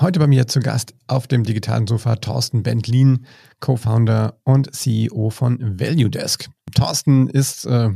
Heute bei mir zu Gast auf dem digitalen Sofa Thorsten Bentlin, Co-Founder und CEO von ValueDesk. Thorsten ist, äh,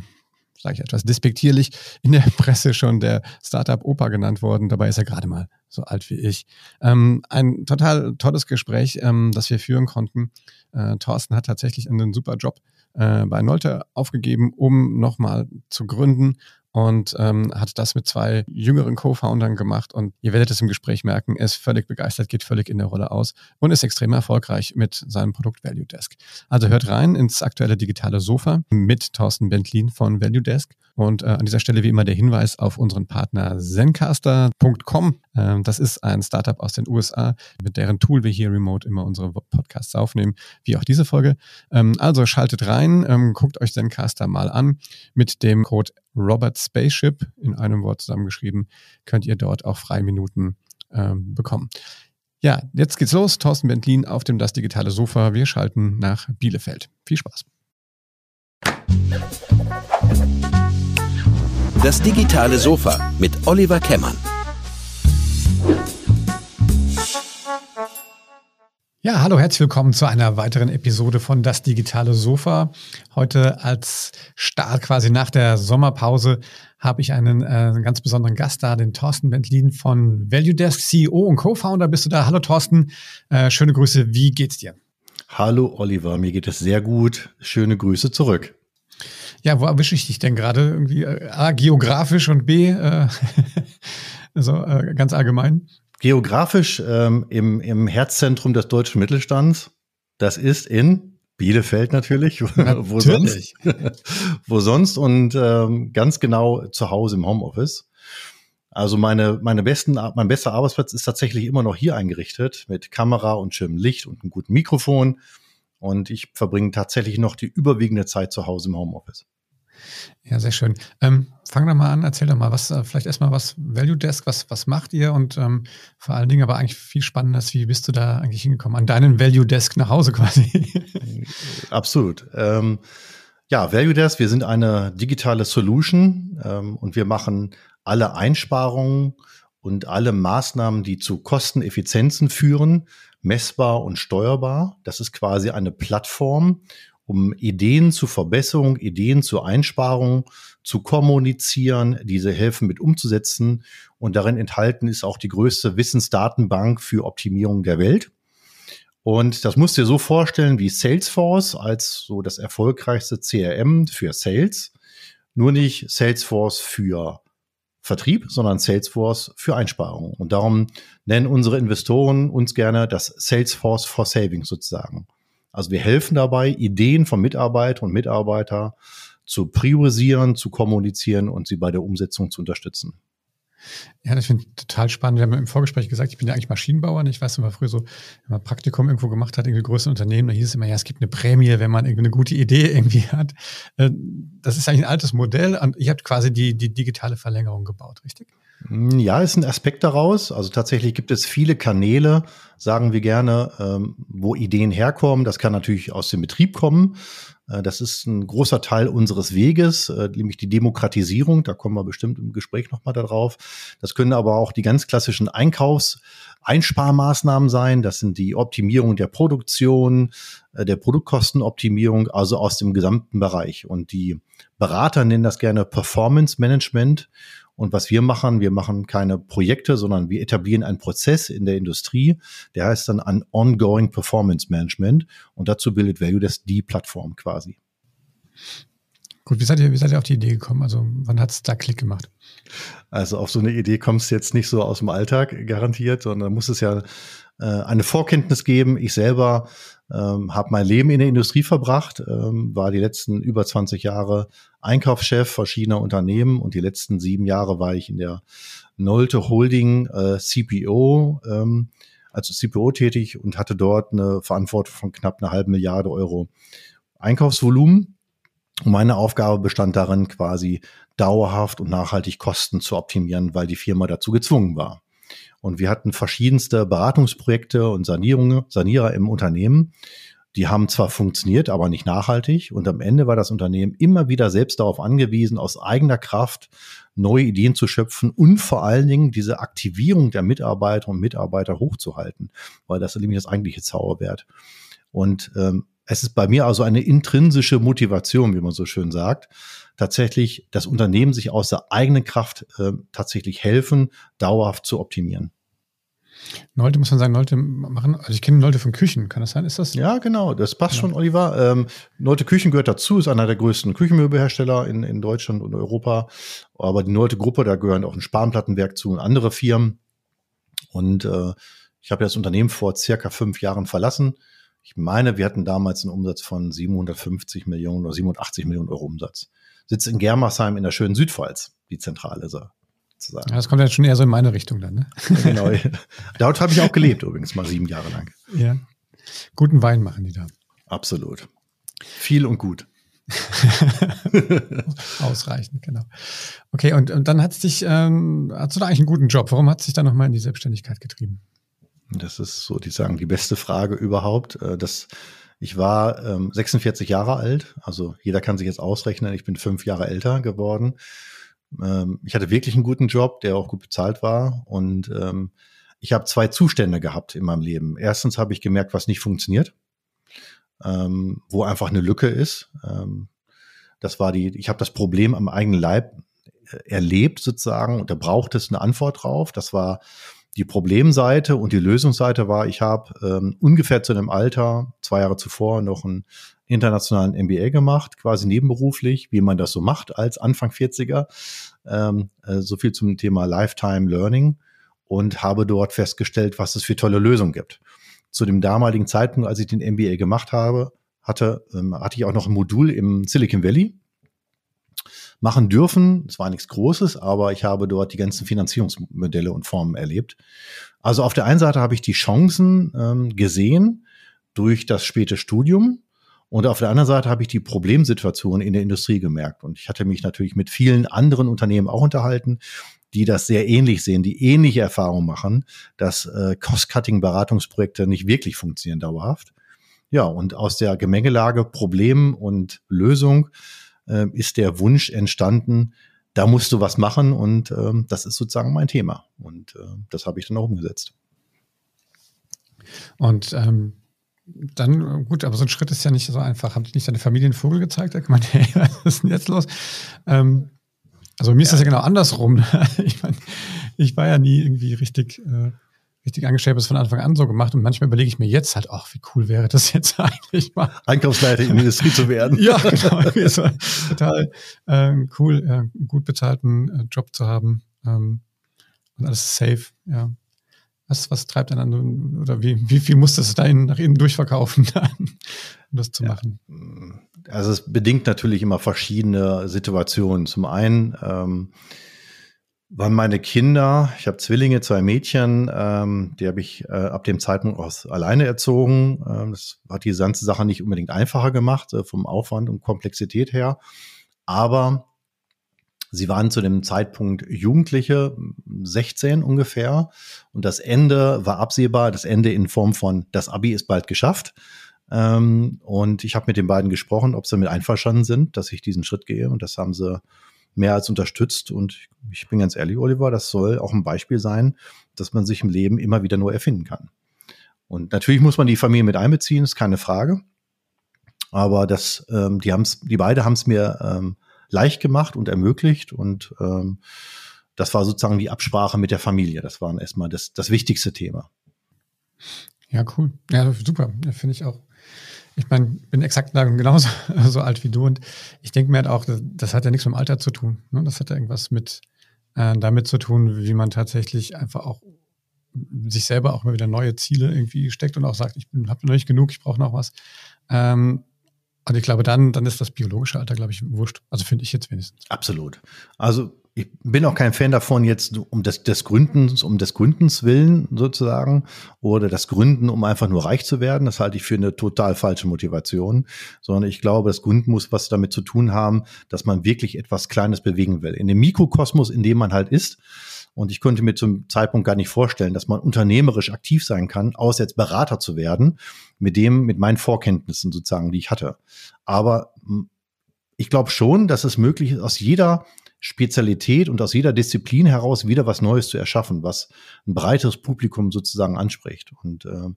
sage ich etwas despektierlich, in der Presse schon der Startup-Opa genannt worden. Dabei ist er gerade mal so alt wie ich. Ähm, ein total tolles Gespräch, ähm, das wir führen konnten. Äh, Thorsten hat tatsächlich einen super Job äh, bei Nolte aufgegeben, um nochmal zu gründen und ähm, hat das mit zwei jüngeren Co-Foundern gemacht und ihr werdet es im Gespräch merken, er ist völlig begeistert, geht völlig in der Rolle aus und ist extrem erfolgreich mit seinem Produkt Value Desk. Also hört rein ins aktuelle digitale Sofa mit Thorsten Bentlin von Value Desk und äh, an dieser Stelle wie immer der Hinweis auf unseren Partner zencaster.com. Ähm, das ist ein Startup aus den USA, mit deren Tool wir hier remote immer unsere Podcasts aufnehmen, wie auch diese Folge. Ähm, also schaltet rein, ähm, guckt euch Zencaster mal an. Mit dem Code Robert Spaceship in einem Wort zusammengeschrieben könnt ihr dort auch Freiminuten ähm, bekommen. Ja, jetzt geht's los. Thorsten Bentlin auf dem Das Digitale Sofa. Wir schalten nach Bielefeld. Viel Spaß. Das digitale Sofa mit Oliver Kemmern. Ja, hallo, herzlich willkommen zu einer weiteren Episode von Das digitale Sofa. Heute als Start quasi nach der Sommerpause habe ich einen, äh, ganz besonderen Gast da, den Thorsten Bentlin von ValueDesk, CEO und Co-Founder. Bist du da? Hallo Thorsten, äh, schöne Grüße. Wie geht's dir? Hallo Oliver, mir geht es sehr gut. Schöne Grüße zurück. Ja, wo erwische ich dich denn gerade? Irgendwie äh, A, geografisch und B, äh, also ganz allgemein? Geografisch ähm, im, im Herzzentrum des deutschen Mittelstands. Das ist in Bielefeld natürlich. natürlich. wo sonst? wo sonst und ähm, ganz genau zu Hause im Homeoffice. Also meine, meine besten, mein bester Arbeitsplatz ist tatsächlich immer noch hier eingerichtet mit Kamera und schönem Licht und einem guten Mikrofon. Und ich verbringe tatsächlich noch die überwiegende Zeit zu Hause im Homeoffice. Ja, sehr schön. Ähm, fang doch mal an, erzähl doch mal, was, äh, vielleicht erstmal was Value Desk, was, was macht ihr und ähm, vor allen Dingen aber eigentlich viel spannender ist, wie bist du da eigentlich hingekommen, an deinen Value Desk nach Hause quasi? Absolut. Ähm, ja, Value Desk, wir sind eine digitale Solution ähm, und wir machen alle Einsparungen und alle Maßnahmen, die zu Kosteneffizienzen führen, messbar und steuerbar. Das ist quasi eine Plattform, um Ideen zur Verbesserung, Ideen zur Einsparung zu kommunizieren, diese helfen mit umzusetzen. Und darin enthalten ist auch die größte Wissensdatenbank für Optimierung der Welt. Und das musst du dir so vorstellen wie Salesforce als so das erfolgreichste CRM für Sales. Nur nicht Salesforce für Vertrieb, sondern Salesforce für Einsparungen. Und darum nennen unsere Investoren uns gerne das Salesforce for Savings sozusagen. Also wir helfen dabei, Ideen von Mitarbeiter und Mitarbeiter zu priorisieren, zu kommunizieren und sie bei der Umsetzung zu unterstützen. Ja, das finde ich total spannend. Wir haben im Vorgespräch gesagt, ich bin ja eigentlich Maschinenbauer. Ich weiß immer früher so, wenn man Praktikum irgendwo gemacht hat, irgendwie größere Unternehmen, da hieß es immer, ja, es gibt eine Prämie, wenn man irgendwie eine gute Idee irgendwie hat. Äh, das ist eigentlich ein altes Modell und ihr habt quasi die, die digitale Verlängerung gebaut, richtig? Hm, ja, ist ein Aspekt daraus. Also tatsächlich gibt es viele Kanäle, sagen wir gerne, ähm, wo Ideen herkommen. Das kann natürlich aus dem Betrieb kommen. Äh, das ist ein großer Teil unseres Weges, äh, nämlich die Demokratisierung. Da kommen wir bestimmt im Gespräch nochmal darauf. Das können aber auch die ganz klassischen Einkaufs-Einsparmaßnahmen sein. Das sind die Optimierung der Produktion, äh, der Produktkostenoptimierung, also aus dem gesamten Bereich. Und die Berater nennen das gerne Performance Management. Und was wir machen, wir machen keine Projekte, sondern wir etablieren einen Prozess in der Industrie, der heißt dann ein Ongoing Performance Management. Und dazu bildet Value das die Plattform quasi. Gut, wie seid ihr, wie seid ihr auf die Idee gekommen? Also wann hat es da Klick gemacht? Also auf so eine Idee kommst du jetzt nicht so aus dem Alltag garantiert, sondern muss es ja äh, eine Vorkenntnis geben. Ich selber ähm, habe mein Leben in der Industrie verbracht, ähm, war die letzten über 20 Jahre Einkaufschef verschiedener Unternehmen und die letzten sieben Jahre war ich in der Nolte Holding äh, CPO, ähm, also CPO tätig und hatte dort eine Verantwortung von knapp einer halben Milliarde Euro Einkaufsvolumen. Und meine Aufgabe bestand darin, quasi dauerhaft und nachhaltig Kosten zu optimieren, weil die Firma dazu gezwungen war. Und wir hatten verschiedenste Beratungsprojekte und Sanierungen, Sanierer im Unternehmen. Die haben zwar funktioniert, aber nicht nachhaltig. Und am Ende war das Unternehmen immer wieder selbst darauf angewiesen, aus eigener Kraft neue Ideen zu schöpfen und vor allen Dingen diese Aktivierung der Mitarbeiterinnen und Mitarbeiter hochzuhalten, weil das ist nämlich das eigentliche Zauberwert. Und ähm, es ist bei mir also eine intrinsische Motivation, wie man so schön sagt, tatsächlich das Unternehmen sich aus der eigenen Kraft äh, tatsächlich helfen, dauerhaft zu optimieren. Nolte muss man sagen, Nolte machen, also ich kenne Nolte von Küchen, kann das sein? Ist das? Ja, genau, das passt ja. schon, Oliver. Ähm, Nolte Küchen gehört dazu, ist einer der größten Küchenmöbelhersteller in, in Deutschland und Europa. Aber die Nolte Gruppe, da gehören auch ein Spanplattenwerk zu und andere Firmen. Und äh, ich habe das Unternehmen vor circa fünf Jahren verlassen. Ich meine, wir hatten damals einen Umsatz von 750 Millionen oder 87 Millionen Euro Umsatz. Sitzt in Germersheim in der schönen Südpfalz, die Zentrale ist er sozusagen. Ja, das kommt ja schon eher so in meine Richtung dann, ne? Genau. Dort habe ich auch gelebt, übrigens mal sieben Jahre lang. Ja. Guten Wein machen die da. Absolut. Viel und gut. Ausreichend, genau. Okay, und, und dann hat es dich, ähm, hast du da eigentlich einen guten Job? Warum hat es dich dann nochmal in die Selbstständigkeit getrieben? Das ist so, die sagen, die beste Frage überhaupt. Äh, das, ich war ähm, 46 Jahre alt, also jeder kann sich jetzt ausrechnen, ich bin fünf Jahre älter geworden ähm, ich hatte wirklich einen guten Job, der auch gut bezahlt war. Und ähm, ich habe zwei Zustände gehabt in meinem Leben. Erstens habe ich gemerkt, was nicht funktioniert, ähm, wo einfach eine Lücke ist. Ähm, das war die, ich habe das Problem am eigenen Leib äh, erlebt sozusagen und da braucht es eine Antwort drauf. Das war die Problemseite und die Lösungsseite war, ich habe ähm, ungefähr zu einem Alter, zwei Jahre zuvor, noch einen internationalen MBA gemacht, quasi nebenberuflich, wie man das so macht als Anfang 40er. Ähm, äh, so viel zum Thema Lifetime Learning und habe dort festgestellt, was es für tolle Lösungen gibt. Zu dem damaligen Zeitpunkt, als ich den MBA gemacht habe, hatte, ähm, hatte ich auch noch ein Modul im Silicon Valley machen dürfen. Es war nichts Großes, aber ich habe dort die ganzen Finanzierungsmodelle und Formen erlebt. Also auf der einen Seite habe ich die Chancen ähm, gesehen durch das späte Studium und auf der anderen Seite habe ich die Problemsituation in der Industrie gemerkt. Und ich hatte mich natürlich mit vielen anderen Unternehmen auch unterhalten, die das sehr ähnlich sehen, die ähnliche Erfahrungen machen, dass äh, Cost-Cutting-Beratungsprojekte nicht wirklich funktionieren dauerhaft. Ja, und aus der Gemengelage Problem und Lösung äh, ist der Wunsch entstanden, da musst du was machen und ähm, das ist sozusagen mein Thema. Und äh, das habe ich dann auch umgesetzt. Und ähm, dann, gut, aber so ein Schritt ist ja nicht so einfach. Haben dich nicht deine Familie einen Vogel gezeigt? Da kann man, hey, was ist denn jetzt los? Ähm, also mir ist ja. das ja genau andersrum. ich meine, ich war ja nie irgendwie richtig, äh, richtig angestellt, bis von Anfang an so gemacht. Und manchmal überlege ich mir jetzt halt, ach, wie cool wäre das jetzt eigentlich mal. Einkaufsleiter in der Industrie zu werden. ja, genau. total äh, cool, äh, gut bezahlten äh, Job zu haben. Ähm, und alles safe, ja. Was, was treibt einen an oder wie, wie viel musstest du da in, nach innen durchverkaufen, um das zu ja. machen? Also es bedingt natürlich immer verschiedene Situationen. Zum einen ähm, waren meine Kinder, ich habe Zwillinge, zwei Mädchen, ähm, die habe ich äh, ab dem Zeitpunkt aus alleine erzogen. Ähm, das hat die ganze Sache nicht unbedingt einfacher gemacht, äh, vom Aufwand und Komplexität her. Aber Sie waren zu dem Zeitpunkt Jugendliche, 16 ungefähr. Und das Ende war absehbar, das Ende in Form von, das Abi ist bald geschafft. Ähm, und ich habe mit den beiden gesprochen, ob sie damit einverstanden sind, dass ich diesen Schritt gehe. Und das haben sie mehr als unterstützt. Und ich bin ganz ehrlich, Oliver, das soll auch ein Beispiel sein, dass man sich im Leben immer wieder nur erfinden kann. Und natürlich muss man die Familie mit einbeziehen, ist keine Frage. Aber das, ähm, die haben's, die beide haben es mir ähm, leicht gemacht und ermöglicht. Und ähm, das war sozusagen die Absprache mit der Familie. Das war erstmal das, das wichtigste Thema. Ja, cool. Ja, super. Ja, Finde ich auch. Ich meine, bin exakt genauso so alt wie du und ich denke mir halt auch, das, hat ja nichts mit dem Alter zu tun. Ne? Das hat ja irgendwas mit äh, damit zu tun, wie man tatsächlich einfach auch sich selber auch immer wieder neue Ziele irgendwie steckt und auch sagt, ich habe noch nicht genug, ich brauche noch was. Ähm, also ich glaube, dann, dann ist das biologische Alter, glaube ich, wurscht. Also finde ich jetzt wenigstens. Absolut. Also ich bin auch kein Fan davon, jetzt um des, des Gründens, um des Gründens willen sozusagen, oder das Gründen, um einfach nur reich zu werden. Das halte ich für eine total falsche Motivation. Sondern ich glaube, das Gründen muss was damit zu tun haben, dass man wirklich etwas Kleines bewegen will. In dem Mikrokosmos, in dem man halt ist. Und ich konnte mir zum Zeitpunkt gar nicht vorstellen, dass man unternehmerisch aktiv sein kann, außer jetzt Berater zu werden, mit dem, mit meinen Vorkenntnissen sozusagen, die ich hatte. Aber hm, ich glaube schon, dass es möglich ist, aus jeder Spezialität und aus jeder Disziplin heraus wieder was Neues zu erschaffen, was ein breiteres Publikum sozusagen anspricht. Und äh,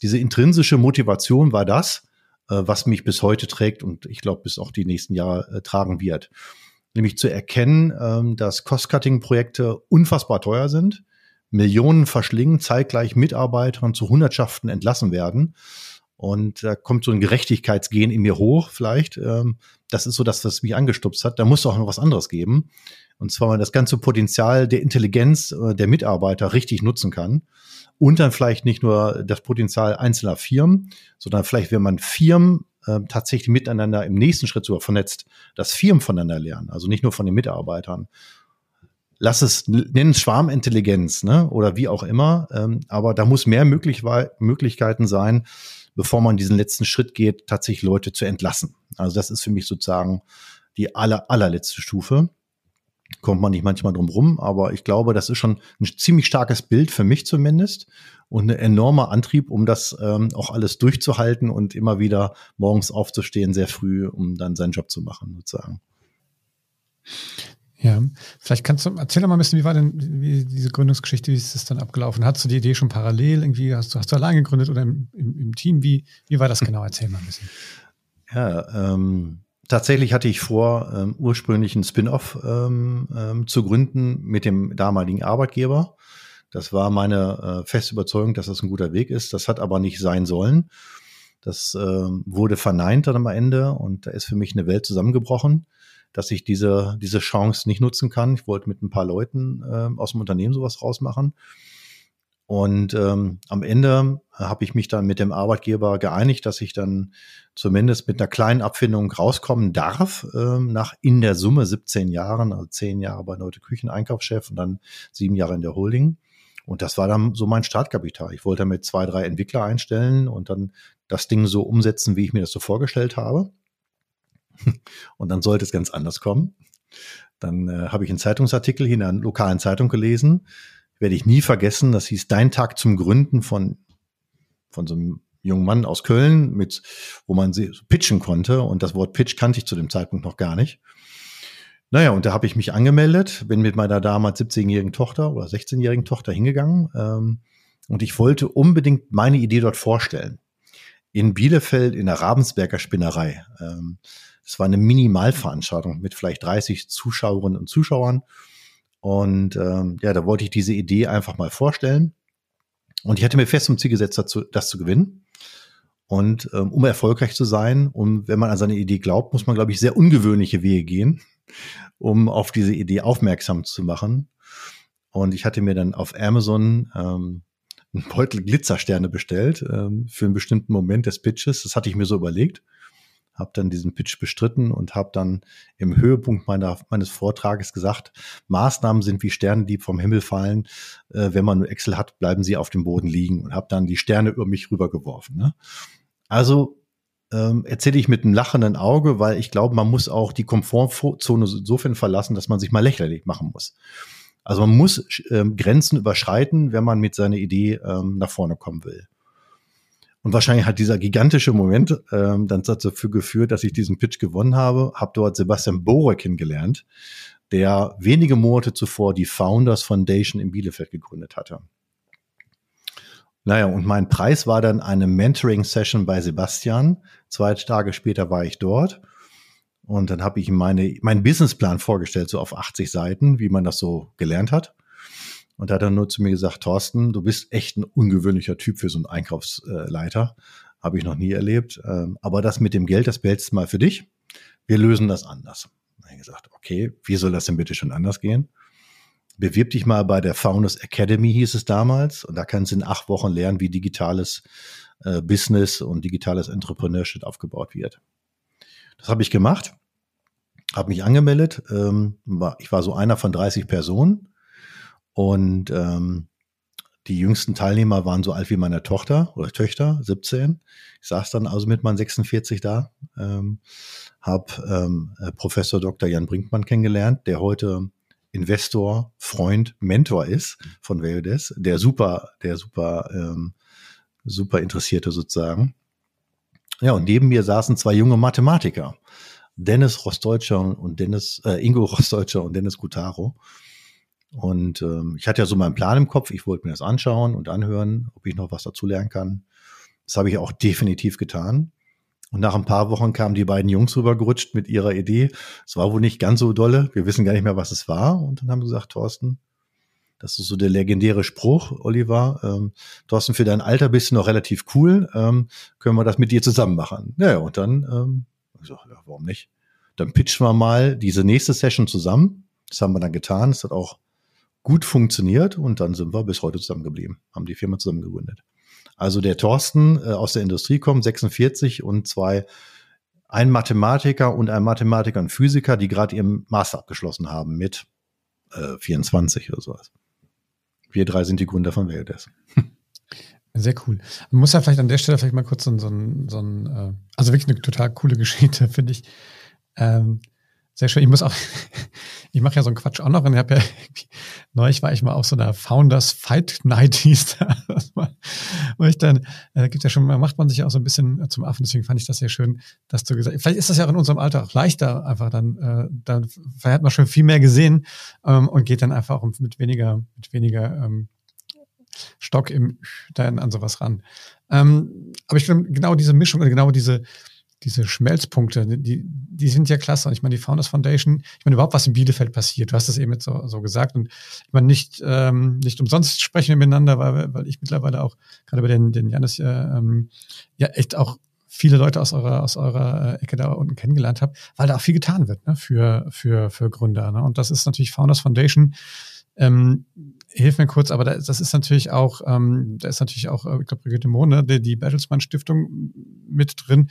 diese intrinsische Motivation war das, äh, was mich bis heute trägt und ich glaube, bis auch die nächsten Jahre äh, tragen wird nämlich zu erkennen, ähm, dass Cost-Cutting-Projekte unfassbar teuer sind, Millionen verschlingen, zeitgleich Mitarbeitern zu Hundertschaften entlassen werden. Und da kommt so ein Gerechtigkeitsgehen in mir hoch, vielleicht. Ähm, das ist so das, was mich angestupst hat. Da muss auch noch was anderes geben. Und zwar, man das ganze Potenzial der Intelligenz äh, der Mitarbeiter richtig nutzen kann. Und dann vielleicht nicht nur das Potenzial einzelner Firmen, sondern vielleicht, wenn man Firmen äh, tatsächlich miteinander im nächsten Schritt sogar vernetzt, dass Firmen voneinander lernen, also nicht nur von den Mitarbeitern. Lass es, nennen Schwarmintelligenz, ne? oder wie auch immer, ähm, aber da muss mehr möglich, Möglichkeiten sein, bevor man diesen letzten Schritt geht, tatsächlich Leute zu entlassen. Also das ist für mich sozusagen die aller, allerletzte Stufe kommt man nicht manchmal drum rum, aber ich glaube, das ist schon ein ziemlich starkes Bild für mich zumindest und ein enormer Antrieb, um das ähm, auch alles durchzuhalten und immer wieder morgens aufzustehen, sehr früh, um dann seinen Job zu machen, sozusagen. Ja, vielleicht kannst du, erzähl doch mal ein bisschen, wie war denn wie diese Gründungsgeschichte, wie ist das dann abgelaufen? Hattest du die Idee schon parallel irgendwie, hast du, hast du allein gegründet oder im, im, im Team? Wie, wie war das genau? Erzähl mal ein bisschen. Ja, ähm, Tatsächlich hatte ich vor, ähm, ursprünglich einen Spin-off ähm, ähm, zu gründen mit dem damaligen Arbeitgeber. Das war meine äh, feste Überzeugung, dass das ein guter Weg ist. Das hat aber nicht sein sollen. Das äh, wurde verneint dann am Ende und da ist für mich eine Welt zusammengebrochen, dass ich diese, diese Chance nicht nutzen kann. Ich wollte mit ein paar Leuten äh, aus dem Unternehmen sowas rausmachen. Und ähm, am Ende habe ich mich dann mit dem Arbeitgeber geeinigt, dass ich dann zumindest mit einer kleinen Abfindung rauskommen darf, ähm, nach in der Summe 17 Jahren, also 10 Jahre bei Neute Küchen Einkaufschef und dann sieben Jahre in der Holding. Und das war dann so mein Startkapital. Ich wollte damit zwei, drei Entwickler einstellen und dann das Ding so umsetzen, wie ich mir das so vorgestellt habe. Und dann sollte es ganz anders kommen. Dann äh, habe ich einen Zeitungsartikel hier in einer lokalen Zeitung gelesen, werde ich nie vergessen. Das hieß Dein Tag zum Gründen von, von so einem jungen Mann aus Köln, mit, wo man pitchen konnte. Und das Wort Pitch kannte ich zu dem Zeitpunkt noch gar nicht. Naja, und da habe ich mich angemeldet, bin mit meiner damals 17-jährigen Tochter oder 16-jährigen Tochter hingegangen. Ähm, und ich wollte unbedingt meine Idee dort vorstellen. In Bielefeld in der Ravensberger Spinnerei. Ähm, das war eine Minimalveranstaltung mit vielleicht 30 Zuschauerinnen und Zuschauern. Und ähm, ja, da wollte ich diese Idee einfach mal vorstellen. Und ich hatte mir fest zum Ziel gesetzt, dazu, das zu gewinnen. Und ähm, um erfolgreich zu sein, und wenn man an seine Idee glaubt, muss man, glaube ich, sehr ungewöhnliche Wege gehen, um auf diese Idee aufmerksam zu machen. Und ich hatte mir dann auf Amazon ähm, einen Beutel Glitzersterne bestellt ähm, für einen bestimmten Moment des Pitches. Das hatte ich mir so überlegt habe dann diesen Pitch bestritten und habe dann im Höhepunkt meiner, meines Vortrages gesagt, Maßnahmen sind wie Sterne, die vom Himmel fallen. Äh, wenn man nur Excel hat, bleiben sie auf dem Boden liegen und habe dann die Sterne über mich rübergeworfen. Ne? Also ähm, erzähle ich mit einem lachenden Auge, weil ich glaube, man muss auch die Komfortzone insofern verlassen, dass man sich mal lächerlich machen muss. Also man muss ähm, Grenzen überschreiten, wenn man mit seiner Idee ähm, nach vorne kommen will. Und wahrscheinlich hat dieser gigantische Moment ähm, dann dazu geführt, dass ich diesen Pitch gewonnen habe, habe dort Sebastian Bohrer kennengelernt, der wenige Monate zuvor die Founders Foundation in Bielefeld gegründet hatte. Naja, und mein Preis war dann eine Mentoring-Session bei Sebastian. Zwei Tage später war ich dort. Und dann habe ich ihm meine, meinen Businessplan vorgestellt, so auf 80 Seiten, wie man das so gelernt hat. Und da hat er nur zu mir gesagt, Thorsten, du bist echt ein ungewöhnlicher Typ für so einen Einkaufsleiter. Habe ich noch nie erlebt. Ähm, aber das mit dem Geld, das behältst du mal für dich. Wir lösen das anders. Da habe gesagt, okay, wie soll das denn bitte schon anders gehen? Bewirb dich mal bei der Founders Academy, hieß es damals. Und da kannst du in acht Wochen lernen, wie digitales äh, Business und digitales Entrepreneurship aufgebaut wird. Das habe ich gemacht, habe mich angemeldet. Ähm, ich war so einer von 30 Personen und ähm, die jüngsten Teilnehmer waren so alt wie meine Tochter oder Töchter, 17. Ich saß dann also mit meinen 46 da, ähm, habe ähm, äh, Professor Dr. Jan Brinkmann kennengelernt, der heute Investor, Freund, Mentor ist von Valdes, der super, der super, ähm, super Interessierte sozusagen. Ja, und neben mir saßen zwei junge Mathematiker. Dennis Rostdeutscher und Dennis, äh, Ingo Rostdeutscher und Dennis Gutaro. Und ähm, ich hatte ja so meinen Plan im Kopf, ich wollte mir das anschauen und anhören, ob ich noch was dazu lernen kann. Das habe ich auch definitiv getan. Und nach ein paar Wochen kamen die beiden Jungs rübergerutscht mit ihrer Idee. Es war wohl nicht ganz so dolle. Wir wissen gar nicht mehr, was es war. Und dann haben sie gesagt, Thorsten, das ist so der legendäre Spruch, Oliver. Ähm, Thorsten, für dein Alter bist du noch relativ cool. Ähm, können wir das mit dir zusammen machen? Naja, und dann, ähm, ich sag, ja, warum nicht? Dann pitchen wir mal diese nächste Session zusammen. Das haben wir dann getan. Es hat auch gut funktioniert und dann sind wir bis heute zusammengeblieben, haben die Firma zusammen gegründet. Also der Thorsten äh, aus der Industrie kommt, 46 und zwei, ein Mathematiker und ein Mathematiker und Physiker, die gerade ihren Master abgeschlossen haben mit äh, 24 oder sowas. Wir drei sind die Gründer von Valdes. Sehr cool. Man muss ja vielleicht an der Stelle vielleicht mal kurz so, so, so ein, äh, also wirklich eine total coole Geschichte, finde ich. Ähm, sehr schön. Ich muss auch, ich mache ja so einen Quatsch auch noch und ich habe ja, neulich war ich mal auf so einer Founders Fight Night hieß da. Wo ich dann, äh, gibt ja schon, macht man sich ja auch so ein bisschen zum Affen, deswegen fand ich das sehr schön, dass du gesagt hast. Vielleicht ist das ja auch in unserem Alter auch leichter, einfach dann, äh, dann vielleicht hat man schon viel mehr gesehen ähm, und geht dann einfach auch mit weniger, mit weniger ähm, Stock im dann an sowas ran. Ähm, aber ich finde genau diese Mischung, genau diese, diese Schmelzpunkte, die, die sind ja klasse. Und ich meine, die Founders Foundation, ich meine, überhaupt was in Bielefeld passiert, du hast das eben jetzt so, so gesagt. Und ich meine, nicht, ähm, nicht umsonst sprechen wir miteinander, weil, weil ich mittlerweile auch gerade bei den, den Janis ja, ähm, ja echt auch viele Leute aus eurer, aus eurer äh, Ecke da unten kennengelernt habe, weil da auch viel getan wird ne, für, für, für Gründer. Ne? Und das ist natürlich Founders Foundation. Ähm, hilf mir kurz, aber das ist natürlich auch, ähm, da ist natürlich auch, äh, ich glaube, Brigitte Mohn, ne, die, die Bertelsmann Stiftung mit drin.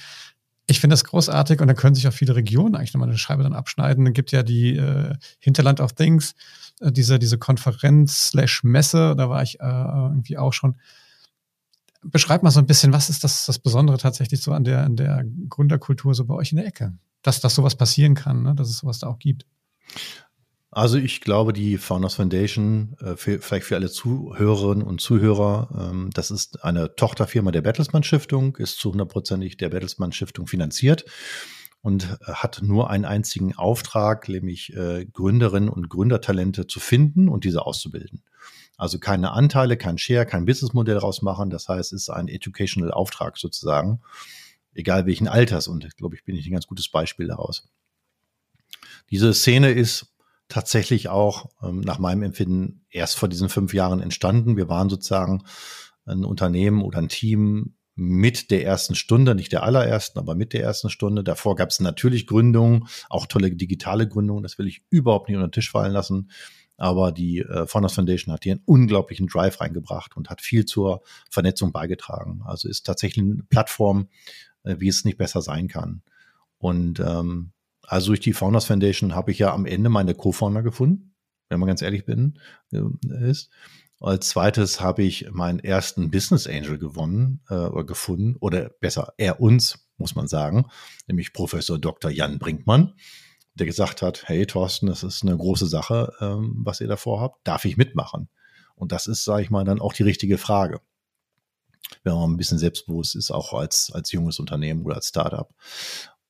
Ich finde das großartig und da können sich auch viele Regionen eigentlich nochmal eine Scheibe dann abschneiden. Dann gibt ja die äh, Hinterland of Things, äh, diese, diese Konferenz slash Messe, da war ich äh, irgendwie auch schon. Beschreib mal so ein bisschen, was ist das, das Besondere tatsächlich so an der, an der Gründerkultur so bei euch in der Ecke? Dass, dass sowas passieren kann, ne? dass es sowas da auch gibt. Also ich glaube, die Founders Foundation, äh, vielleicht für alle Zuhörerinnen und Zuhörer, ähm, das ist eine Tochterfirma der Bertelsmann Stiftung, ist zu hundertprozentig der Bertelsmann Stiftung finanziert und hat nur einen einzigen Auftrag, nämlich äh, Gründerinnen und Gründertalente zu finden und diese auszubilden. Also keine Anteile, kein Share, kein Businessmodell rausmachen. Das heißt, es ist ein Educational Auftrag sozusagen, egal welchen Alters. Und glaube ich, bin ich ein ganz gutes Beispiel daraus. Diese Szene ist tatsächlich auch ähm, nach meinem Empfinden erst vor diesen fünf Jahren entstanden. Wir waren sozusagen ein Unternehmen oder ein Team mit der ersten Stunde, nicht der allerersten, aber mit der ersten Stunde. Davor gab es natürlich Gründungen, auch tolle digitale Gründungen, das will ich überhaupt nicht unter den Tisch fallen lassen. Aber die äh, Founders Foundation hat hier einen unglaublichen Drive reingebracht und hat viel zur Vernetzung beigetragen. Also ist tatsächlich eine Plattform, äh, wie es nicht besser sein kann. Und ähm, also durch die Founders Foundation habe ich ja am Ende meine Co-Founder gefunden, wenn man ganz ehrlich bin, äh, ist. Als zweites habe ich meinen ersten Business Angel gewonnen äh, oder gefunden, oder besser, er uns, muss man sagen, nämlich Professor Dr. Jan Brinkmann, der gesagt hat, hey Thorsten, das ist eine große Sache, ähm, was ihr davor habt, darf ich mitmachen? Und das ist, sage ich mal, dann auch die richtige Frage. Wenn man ein bisschen selbstbewusst ist, auch als, als junges Unternehmen oder als Startup.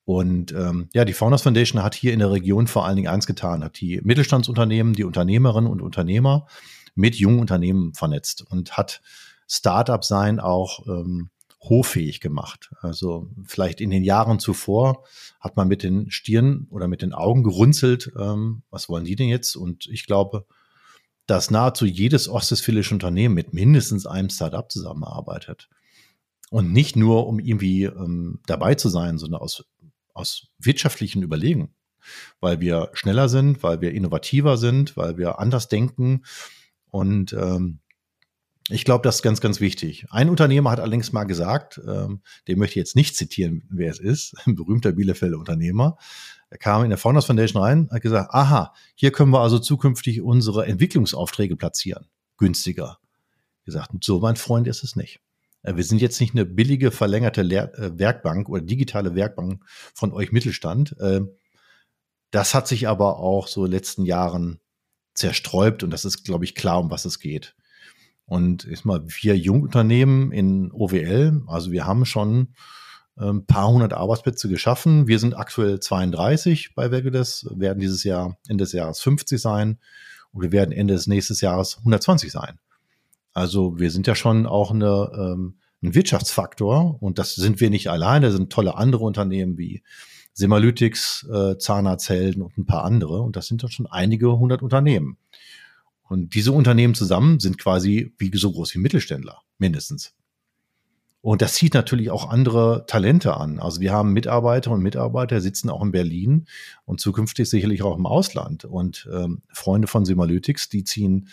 Und ähm, ja, die Founders Foundation hat hier in der Region vor allen Dingen eins getan, hat die Mittelstandsunternehmen, die Unternehmerinnen und Unternehmer mit jungen Unternehmen vernetzt und hat Startup sein auch ähm, hoffähig gemacht. Also vielleicht in den Jahren zuvor hat man mit den Stirn oder mit den Augen gerunzelt, ähm, was wollen die denn jetzt? Und ich glaube, dass nahezu jedes ostwestfälische Unternehmen mit mindestens einem Startup zusammenarbeitet. Und nicht nur, um irgendwie ähm, dabei zu sein, sondern aus aus wirtschaftlichen Überlegen, weil wir schneller sind, weil wir innovativer sind, weil wir anders denken. Und ähm, ich glaube, das ist ganz, ganz wichtig. Ein Unternehmer hat allerdings mal gesagt, ähm, den möchte ich jetzt nicht zitieren, wer es ist, ein berühmter Bielefelder Unternehmer. Er kam in der Founders Foundation rein, hat gesagt, aha, hier können wir also zukünftig unsere Entwicklungsaufträge platzieren. Günstiger. Gesagt, so mein Freund ist es nicht. Äh, wir sind jetzt nicht eine billige verlängerte Lehr äh, Werkbank oder digitale Werkbank von euch Mittelstand. Ähm, das hat sich aber auch so in den letzten Jahren zersträubt und das ist, glaube ich, klar, um was es geht. Und ist mal, wir Jungunternehmen in OWL, also wir haben schon ein ähm, paar hundert Arbeitsplätze geschaffen. Wir sind aktuell 32 bei Vegedes, werden dieses Jahr, Ende des Jahres 50 sein und wir werden Ende des nächsten Jahres 120 sein. Also wir sind ja schon auch eine, ähm, ein Wirtschaftsfaktor und das sind wir nicht alleine, das sind tolle andere Unternehmen wie Semalytics, äh, Zahnarzthelden und ein paar andere und das sind dann schon einige hundert Unternehmen. Und diese Unternehmen zusammen sind quasi wie so groß wie Mittelständler, mindestens. Und das zieht natürlich auch andere Talente an. Also wir haben Mitarbeiter und Mitarbeiter sitzen auch in Berlin und zukünftig sicherlich auch im Ausland. Und ähm, Freunde von Semalytics, die ziehen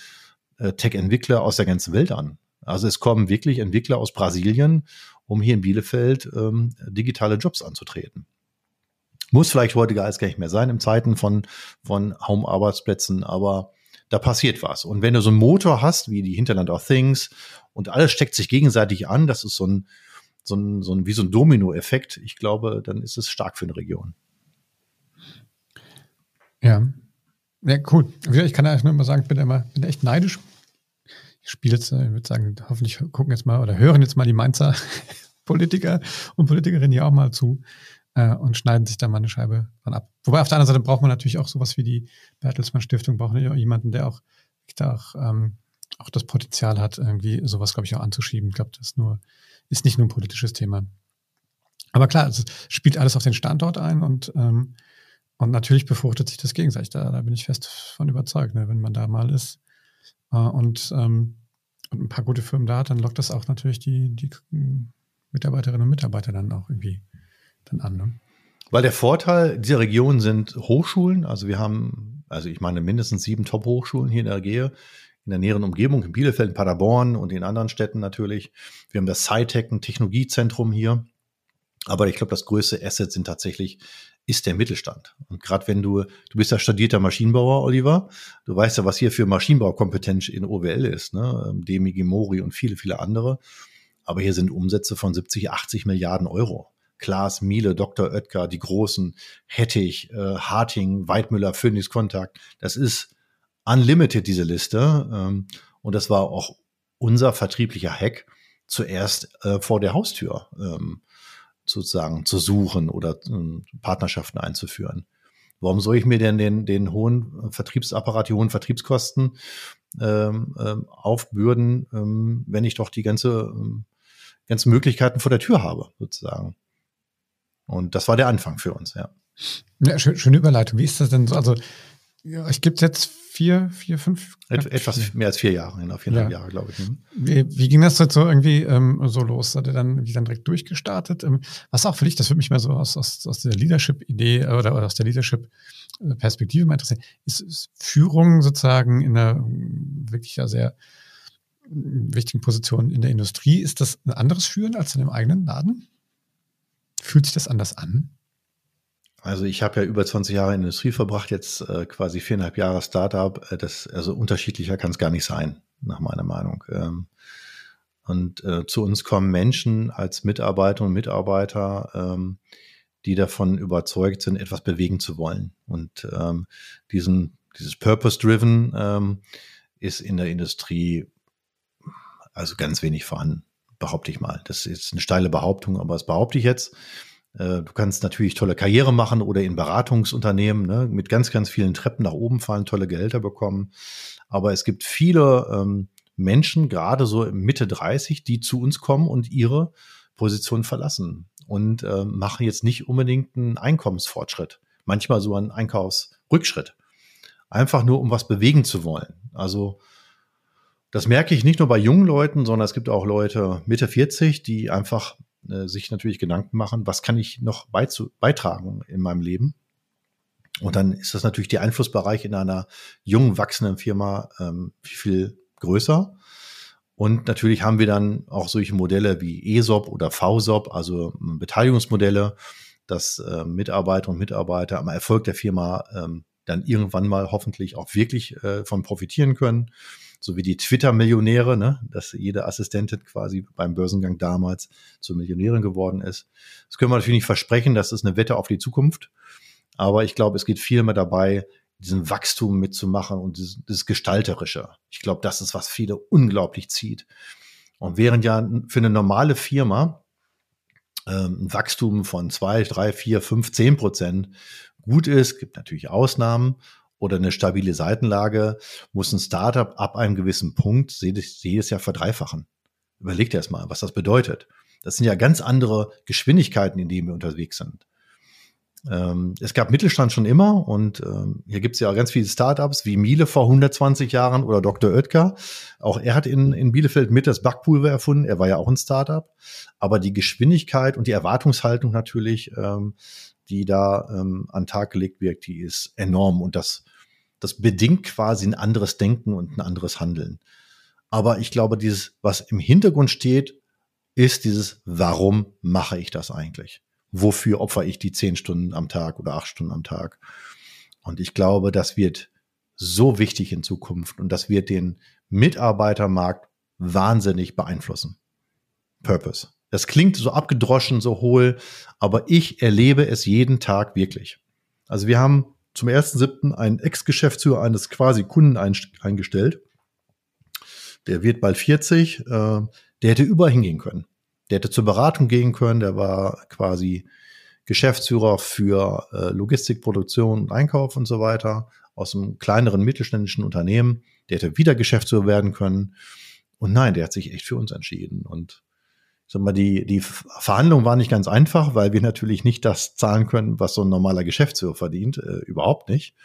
Tech-Entwickler aus der ganzen Welt an. Also es kommen wirklich Entwickler aus Brasilien, um hier in Bielefeld ähm, digitale Jobs anzutreten. Muss vielleicht heute gar nicht mehr sein in Zeiten von, von Home-Arbeitsplätzen, aber da passiert was. Und wenn du so einen Motor hast, wie die Hinterland of Things, und alles steckt sich gegenseitig an, das ist so ein, so ein, so ein wie so ein Domino-Effekt, ich glaube, dann ist es stark für eine Region. Ja. Ja, cool. Ich kann eigentlich nur immer sagen, ich bin immer bin echt neidisch. Ich spiele jetzt, ich würde sagen, hoffentlich gucken jetzt mal oder hören jetzt mal die Mainzer Politiker und Politikerinnen hier auch mal zu äh, und schneiden sich da mal eine Scheibe von ab. Wobei auf der anderen Seite braucht man natürlich auch sowas wie die Bertelsmann Stiftung, braucht man jemanden, der auch, der auch, ähm, auch das Potenzial hat, irgendwie sowas, glaube ich, auch anzuschieben. Ich glaube, das ist nur, ist nicht nur ein politisches Thema. Aber klar, es spielt alles auf den Standort ein und, ähm, und natürlich befruchtet sich das gegenseitig. Da, da bin ich fest von überzeugt, ne? wenn man da mal ist äh, und, ähm, und ein paar gute Firmen da hat, dann lockt das auch natürlich die, die Mitarbeiterinnen und Mitarbeiter dann auch irgendwie dann an. Ne? Weil der Vorteil dieser Region sind Hochschulen. Also wir haben, also ich meine, mindestens sieben Top-Hochschulen hier in der Gehe, in der näheren Umgebung, in Bielefeld, in Paderborn und in anderen Städten natürlich. Wir haben das SciTech, ein Technologiezentrum hier. Aber ich glaube, das größte Asset sind tatsächlich ist der Mittelstand. Und gerade wenn du, du bist ja studierter Maschinenbauer, Oliver, du weißt ja, was hier für Maschinenbaukompetenz in OWL ist, ne? Demi Gimori und viele, viele andere. Aber hier sind Umsätze von 70, 80 Milliarden Euro. Klaas, Miele, Dr. Oetker, die Großen, Hettich, äh, Harting, Weidmüller, Phoenix Kontakt. Das ist unlimited, diese Liste. Ähm, und das war auch unser vertrieblicher Hack, zuerst äh, vor der Haustür ähm, sozusagen zu suchen oder äh, Partnerschaften einzuführen. Warum soll ich mir denn den, den hohen Vertriebsapparat, die hohen Vertriebskosten ähm, ähm, aufbürden, ähm, wenn ich doch die ganze, ähm, ganzen Möglichkeiten vor der Tür habe, sozusagen? Und das war der Anfang für uns, ja. ja schön, schöne Überleitung. Wie ist das denn so? Also, ja, ich gibt jetzt vier, vier, fünf? Et, etwas vier. mehr als vier Jahre, genau, viereinhalb ja. Jahre, glaube ich. Mhm. Wie, wie, ging das jetzt so irgendwie ähm, so los? Seid ihr dann, wie dann direkt durchgestartet? Ähm, was auch für dich, das würde mich mal so aus, aus, aus der Leadership-Idee oder, oder, aus der Leadership-Perspektive mal interessieren, ist, ist Führung sozusagen in einer wirklich ja sehr wichtigen Position in der Industrie, ist das ein anderes Führen als in dem eigenen Laden? Fühlt sich das anders an? Also ich habe ja über 20 Jahre in der Industrie verbracht, jetzt äh, quasi viereinhalb Jahre Startup. Äh, das, also unterschiedlicher kann es gar nicht sein, nach meiner Meinung. Ähm, und äh, zu uns kommen Menschen als Mitarbeiterinnen und Mitarbeiter, ähm, die davon überzeugt sind, etwas bewegen zu wollen. Und ähm, diesen, dieses Purpose-Driven ähm, ist in der Industrie also ganz wenig vorhanden behaupte ich mal. Das ist eine steile Behauptung, aber das behaupte ich jetzt. Äh, du kannst natürlich tolle Karriere machen oder in Beratungsunternehmen ne, mit ganz, ganz vielen Treppen nach oben fallen, tolle Gehälter bekommen. Aber es gibt viele ähm, Menschen, gerade so Mitte 30, die zu uns kommen und ihre Position verlassen und äh, machen jetzt nicht unbedingt einen Einkommensfortschritt, manchmal so einen Einkaufsrückschritt. Einfach nur, um was bewegen zu wollen. Also das merke ich nicht nur bei jungen Leuten, sondern es gibt auch Leute Mitte 40, die einfach äh, sich natürlich Gedanken machen, was kann ich noch beitragen in meinem Leben? Und dann ist das natürlich der Einflussbereich in einer jungen, wachsenden Firma ähm, viel größer. Und natürlich haben wir dann auch solche Modelle wie ESOP oder VSOP, also ähm, Beteiligungsmodelle, dass äh, Mitarbeiter und Mitarbeiter am Erfolg der Firma ähm, dann irgendwann mal hoffentlich auch wirklich äh, von profitieren können so wie die Twitter-Millionäre, ne, dass jede Assistentin quasi beim Börsengang damals zur Millionärin geworden ist. Das können wir natürlich nicht versprechen, das ist eine Wette auf die Zukunft. Aber ich glaube, es geht viel mehr dabei, diesen Wachstum mitzumachen und das, das Gestalterische. Ich glaube, das ist, was viele unglaublich zieht. Und während ja für eine normale Firma ähm, ein Wachstum von zwei, drei, vier, fünf, zehn Prozent gut ist, gibt natürlich Ausnahmen oder eine stabile Seitenlage, muss ein Startup ab einem gewissen Punkt jedes Jahr verdreifachen. Überlegt erst mal, was das bedeutet. Das sind ja ganz andere Geschwindigkeiten, in denen wir unterwegs sind. Ähm, es gab Mittelstand schon immer und ähm, hier gibt es ja ganz viele Startups wie Miele vor 120 Jahren oder Dr. Oetker. Auch er hat in, in Bielefeld mit das Backpulver erfunden. Er war ja auch ein Startup. Aber die Geschwindigkeit und die Erwartungshaltung natürlich, ähm, die da ähm, an Tag gelegt wird, die ist enorm und das, das bedingt quasi ein anderes Denken und ein anderes Handeln. Aber ich glaube, dieses, was im Hintergrund steht, ist dieses, warum mache ich das eigentlich? wofür opfer ich die zehn Stunden am Tag oder acht Stunden am Tag? Und ich glaube, das wird so wichtig in Zukunft und das wird den Mitarbeitermarkt wahnsinnig beeinflussen. Purpose. Das klingt so abgedroschen, so hohl, aber ich erlebe es jeden Tag wirklich. Also wir haben zum 1.7. einen Ex-Geschäftsführer eines quasi Kunden eingestellt. Der wird bald 40. Äh, der hätte überall hingehen können. Der hätte zur Beratung gehen können, der war quasi Geschäftsführer für äh, Logistik, Produktion und Einkauf und so weiter aus einem kleineren mittelständischen Unternehmen. Der hätte wieder Geschäftsführer werden können. Und nein, der hat sich echt für uns entschieden. Und sag mal, die, die Verhandlung war nicht ganz einfach, weil wir natürlich nicht das zahlen können, was so ein normaler Geschäftsführer verdient. Äh, überhaupt nicht.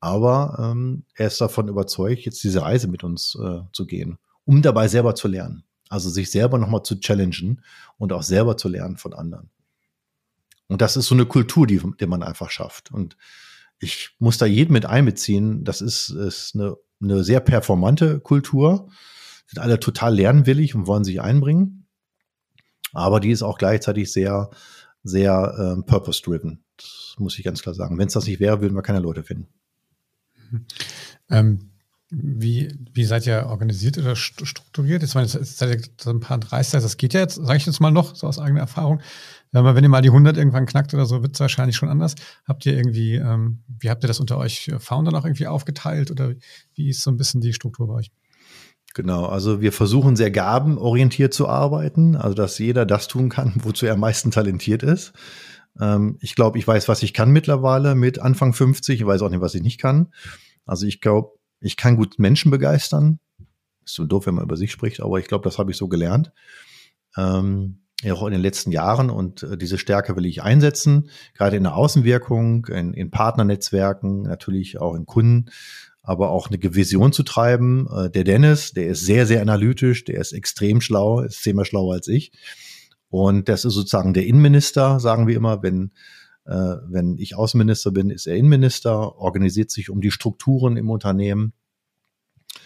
Aber ähm, er ist davon überzeugt, jetzt diese Reise mit uns äh, zu gehen, um dabei selber zu lernen. Also sich selber nochmal zu challengen und auch selber zu lernen von anderen. Und das ist so eine Kultur, die, die man einfach schafft. Und ich muss da jeden mit einbeziehen. Das ist, ist eine, eine sehr performante Kultur. Sind alle total lernwillig und wollen sich einbringen. Aber die ist auch gleichzeitig sehr, sehr ähm, purpose-driven. Das muss ich ganz klar sagen. Wenn es das nicht wäre, würden wir keine Leute finden. Ähm, wie, wie seid ihr organisiert oder strukturiert? Jetzt, meine, jetzt seid ihr so ein paar 30, das geht ja jetzt, sage ich jetzt mal noch, so aus eigener Erfahrung. Aber wenn ihr mal die 100 irgendwann knackt oder so, wird es wahrscheinlich schon anders. Habt ihr irgendwie, ähm, wie habt ihr das unter euch Foundern auch irgendwie aufgeteilt oder wie ist so ein bisschen die Struktur bei euch? Genau, also wir versuchen sehr gabenorientiert zu arbeiten, also dass jeder das tun kann, wozu er am meisten talentiert ist. Ähm, ich glaube, ich weiß, was ich kann mittlerweile mit Anfang 50, ich weiß auch nicht, was ich nicht kann. Also ich glaube, ich kann gut Menschen begeistern. Ist so doof, wenn man über sich spricht, aber ich glaube, das habe ich so gelernt. Ähm, auch in den letzten Jahren und äh, diese Stärke will ich einsetzen, gerade in der Außenwirkung, in, in Partnernetzwerken, natürlich auch in Kunden, aber auch eine Vision zu treiben. Äh, der Dennis, der ist sehr, sehr analytisch, der ist extrem schlau, ist zehnmal schlauer als ich. Und das ist sozusagen der Innenminister, sagen wir immer, wenn äh, wenn ich Außenminister bin, ist er Innenminister, organisiert sich um die Strukturen im Unternehmen.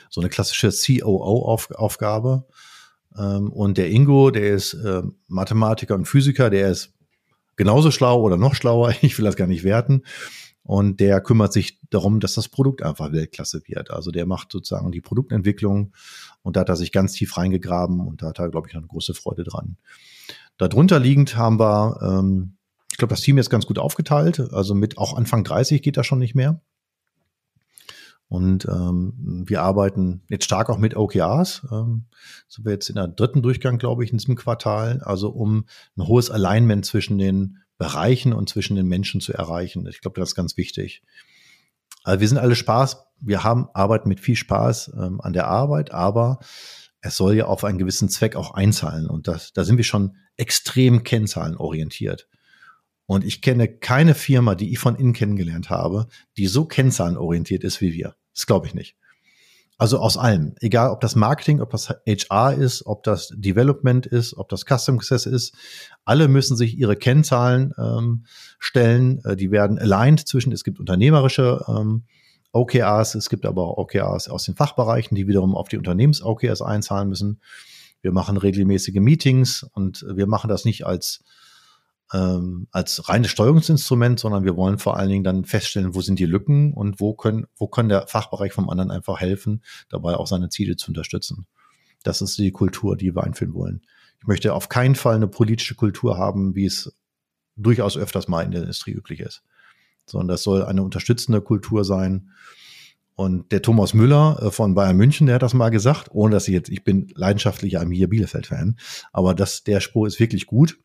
So eine klassische COO-Aufgabe. Ähm, und der Ingo, der ist äh, Mathematiker und Physiker, der ist genauso schlau oder noch schlauer, ich will das gar nicht werten. Und der kümmert sich darum, dass das Produkt einfach Weltklasse wird. Also der macht sozusagen die Produktentwicklung und da hat er sich ganz tief reingegraben und da hat er, glaube ich, noch eine große Freude dran. Darunter liegend haben wir ähm, ich glaube, das Team ist ganz gut aufgeteilt. Also mit auch Anfang 30 geht das schon nicht mehr. Und ähm, wir arbeiten jetzt stark auch mit OKRs. Ähm, sind wir jetzt in der dritten Durchgang, glaube ich, in diesem Quartal. Also um ein hohes Alignment zwischen den Bereichen und zwischen den Menschen zu erreichen. Ich glaube, das ist ganz wichtig. Also wir sind alle Spaß. Wir haben arbeiten mit viel Spaß ähm, an der Arbeit, aber es soll ja auf einen gewissen Zweck auch einzahlen. Und das, da sind wir schon extrem kennzahlenorientiert. Und ich kenne keine Firma, die ich von innen kennengelernt habe, die so kennzahlenorientiert ist wie wir. Das glaube ich nicht. Also aus allem. Egal, ob das Marketing, ob das HR ist, ob das Development ist, ob das Custom Success ist. Alle müssen sich ihre Kennzahlen ähm, stellen. Äh, die werden aligned zwischen, es gibt unternehmerische ähm, OKRs, es gibt aber auch OKRs aus den Fachbereichen, die wiederum auf die Unternehmens-OKRs einzahlen müssen. Wir machen regelmäßige Meetings und wir machen das nicht als ähm, als reines Steuerungsinstrument, sondern wir wollen vor allen Dingen dann feststellen, wo sind die Lücken und wo können, wo kann der Fachbereich vom anderen einfach helfen, dabei auch seine Ziele zu unterstützen. Das ist die Kultur, die wir einführen wollen. Ich möchte auf keinen Fall eine politische Kultur haben, wie es durchaus öfters mal in der Industrie üblich ist. sondern das soll eine unterstützende Kultur sein. Und der Thomas Müller äh, von Bayern München, der hat das mal gesagt, ohne dass ich jetzt, ich bin leidenschaftlicher Arminia Bielefeld-Fan, aber das, der Spruch ist wirklich gut.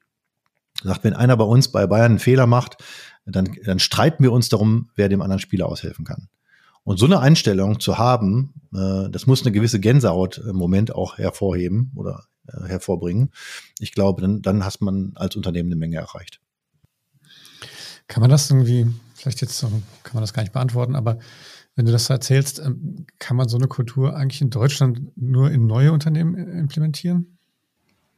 Sagt, wenn einer bei uns bei Bayern einen Fehler macht, dann, dann streiten wir uns darum, wer dem anderen Spieler aushelfen kann. Und so eine Einstellung zu haben, äh, das muss eine gewisse Gänsehaut im Moment auch hervorheben oder äh, hervorbringen. Ich glaube, dann, dann hast man als Unternehmen eine Menge erreicht. Kann man das irgendwie, vielleicht jetzt kann man das gar nicht beantworten, aber wenn du das so erzählst, ähm, kann man so eine Kultur eigentlich in Deutschland nur in neue Unternehmen äh, implementieren?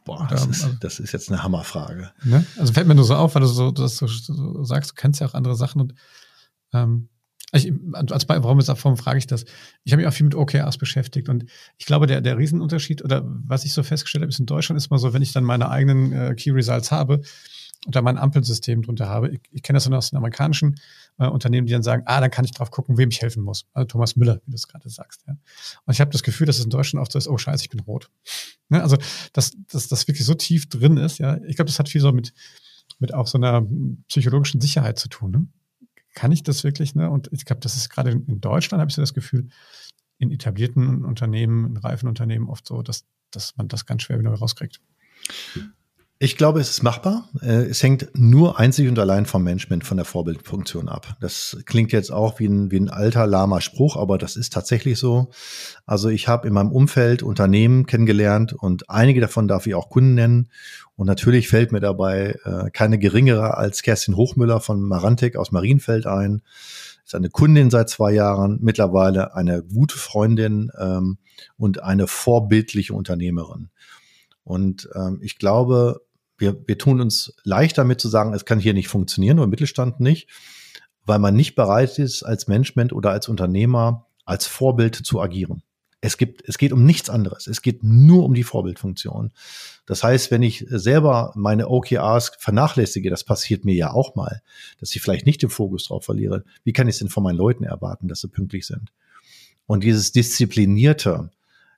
Boah, das, ist, also das ist jetzt eine Hammerfrage. Ne? Also fällt mir nur so auf, weil du so, du so, so sagst, du kennst ja auch andere Sachen und ähm, ich, als warum ist warum frage ich das? Ich habe mich auch viel mit OKRs beschäftigt und ich glaube, der, der Riesenunterschied oder was ich so festgestellt habe, ist in Deutschland ist mal so, wenn ich dann meine eigenen äh, Key Results habe und da mein Ampelsystem drunter habe, ich, ich kenne das dann aus den amerikanischen äh, Unternehmen, die dann sagen, ah, dann kann ich drauf gucken, wem ich helfen muss. Also Thomas Müller, wie du es gerade sagst. Ja. Und ich habe das Gefühl, dass es in Deutschland oft so ist, oh scheiße, ich bin rot. Ne? Also, dass, das wirklich so tief drin ist, ja. Ich glaube, das hat viel so mit, mit auch so einer psychologischen Sicherheit zu tun. Ne? kann ich das wirklich? Ne? Und ich glaube, das ist gerade in Deutschland, habe ich so das Gefühl, in etablierten Unternehmen, in reifen Unternehmen oft so, dass, dass man das ganz schwer wieder rauskriegt. Ich glaube, es ist machbar. Äh, es hängt nur einzig und allein vom Management, von der Vorbildfunktion ab. Das klingt jetzt auch wie ein, wie ein alter, lahmer Spruch, aber das ist tatsächlich so. Also ich habe in meinem Umfeld Unternehmen kennengelernt und einige davon darf ich auch Kunden nennen. Und natürlich fällt mir dabei äh, keine geringere als Kerstin Hochmüller von Marantik aus Marienfeld ein. Ist eine Kundin seit zwei Jahren, mittlerweile eine gute Freundin ähm, und eine vorbildliche Unternehmerin. Und ähm, ich glaube, wir, wir tun uns leicht damit zu sagen, es kann hier nicht funktionieren, nur im Mittelstand nicht, weil man nicht bereit ist, als Management oder als Unternehmer als Vorbild zu agieren. Es gibt, es geht um nichts anderes. Es geht nur um die Vorbildfunktion. Das heißt, wenn ich selber meine OKRs vernachlässige, das passiert mir ja auch mal, dass ich vielleicht nicht den Fokus drauf verliere. Wie kann ich es denn von meinen Leuten erwarten, dass sie pünktlich sind? Und dieses Disziplinierte,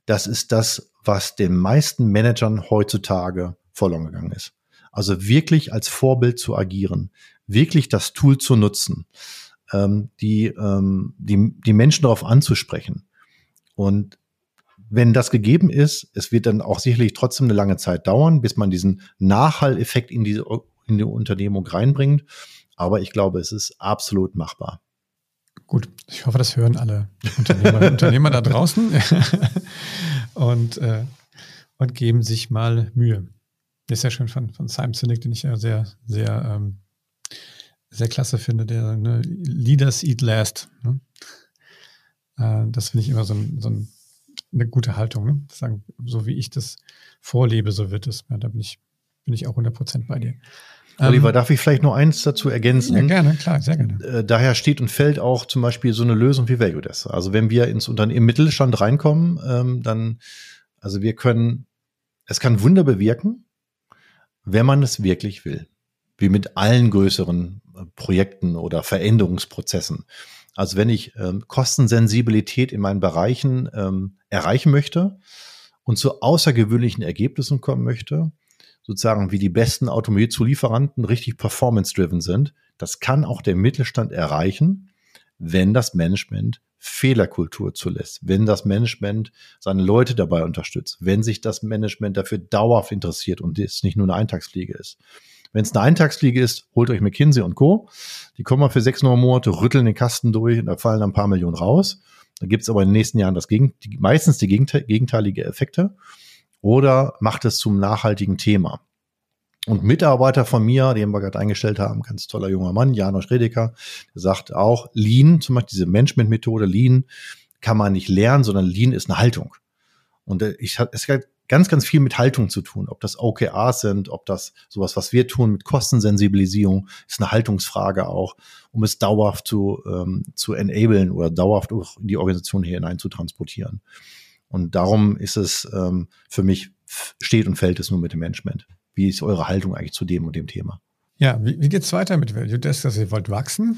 das ist das, was den meisten Managern heutzutage verloren gegangen ist. Also wirklich als Vorbild zu agieren, wirklich das Tool zu nutzen, ähm, die, ähm, die, die Menschen darauf anzusprechen. Und wenn das gegeben ist, es wird dann auch sicherlich trotzdem eine lange Zeit dauern, bis man diesen Nachhalleffekt in die, in die Unternehmung reinbringt. Aber ich glaube, es ist absolut machbar. Gut, ich hoffe, das hören alle Unternehmer, Unternehmer da draußen und, äh, und geben sich mal Mühe. Das ist ja schön von, von Simon Sinek, den ich ja sehr, sehr, ähm, sehr klasse finde, der ne, Leaders eat last. Ne? Äh, das finde ich immer so, ein, so ein, eine gute Haltung. Ne? Sagen, so wie ich das vorlebe, so wird es. Ja, da bin ich, bin ich auch 100% bei dir. Oliver, ähm, darf ich vielleicht noch eins dazu ergänzen? Ja, gerne, klar, sehr gerne. Äh, daher steht und fällt auch zum Beispiel so eine Lösung wie Value Desk. Also wenn wir ins Unternehmen im Mittelstand reinkommen, ähm, dann, also wir können, es kann Wunder bewirken, wenn man es wirklich will. Wie mit allen größeren äh, Projekten oder Veränderungsprozessen. Also wenn ich ähm, Kostensensibilität in meinen Bereichen ähm, erreichen möchte und zu außergewöhnlichen Ergebnissen kommen möchte, sozusagen wie die besten Automobilzulieferanten richtig performance-driven sind, das kann auch der Mittelstand erreichen, wenn das Management Fehlerkultur zulässt, wenn das Management seine Leute dabei unterstützt, wenn sich das Management dafür dauerhaft interessiert und es nicht nur eine Eintagsfliege ist. Wenn es eine Eintagsfliege ist, holt euch McKinsey und Co. Die kommen mal für sechs, neun Monate, rütteln den Kasten durch und da fallen ein paar Millionen raus. Da gibt es aber in den nächsten Jahren das Gegen, die, meistens die gegenteilige Effekte. Oder macht es zum nachhaltigen Thema. Und Mitarbeiter von mir, den wir gerade eingestellt haben, ganz toller junger Mann, Janosch Redeker, der sagt auch, Lean, zum Beispiel diese Management-Methode Lean, kann man nicht lernen, sondern Lean ist eine Haltung. Und äh, ich, es hat ganz, ganz viel mit Haltung zu tun. Ob das OKRs sind, ob das sowas, was wir tun mit Kostensensibilisierung, ist eine Haltungsfrage auch, um es dauerhaft zu, ähm, zu enablen oder dauerhaft auch in die Organisation hier hinein zu transportieren. Und darum ist es ähm, für mich, steht und fällt es nur mit dem Management. Wie ist eure Haltung eigentlich zu dem und dem Thema? Ja, wie, wie geht es weiter mit Value Desk? Also ihr wollt wachsen.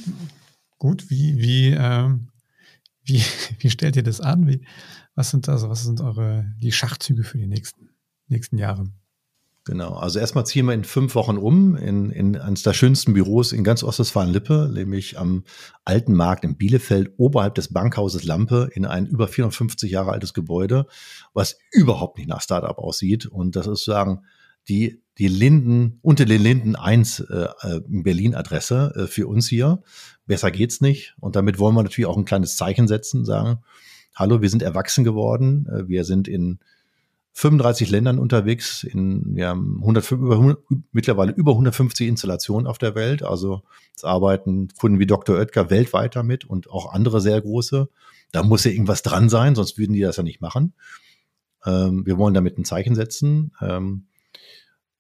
Gut, wie, wie, ähm, wie, wie stellt ihr das an? Wie, was sind also, was sind eure, die Schachzüge für die nächsten, nächsten Jahre? Genau, also erstmal ziehen wir in fünf Wochen um in, in eines der schönsten Büros in ganz Ostwestfalen-Lippe, nämlich am Alten Markt in Bielefeld, oberhalb des Bankhauses Lampe, in ein über 450 Jahre altes Gebäude, was überhaupt nicht nach Startup aussieht. Und das ist sozusagen die, die Linden, unter den Linden 1 äh, äh, in Berlin Adresse äh, für uns hier. Besser geht's nicht. Und damit wollen wir natürlich auch ein kleines Zeichen setzen, sagen, hallo, wir sind erwachsen geworden, äh, wir sind in 35 Ländern unterwegs. In, wir haben 100, über, mittlerweile über 150 Installationen auf der Welt. Also es arbeiten Kunden wie Dr. Oetker weltweit damit und auch andere sehr große. Da muss ja irgendwas dran sein, sonst würden die das ja nicht machen. Ähm, wir wollen damit ein Zeichen setzen. Ähm,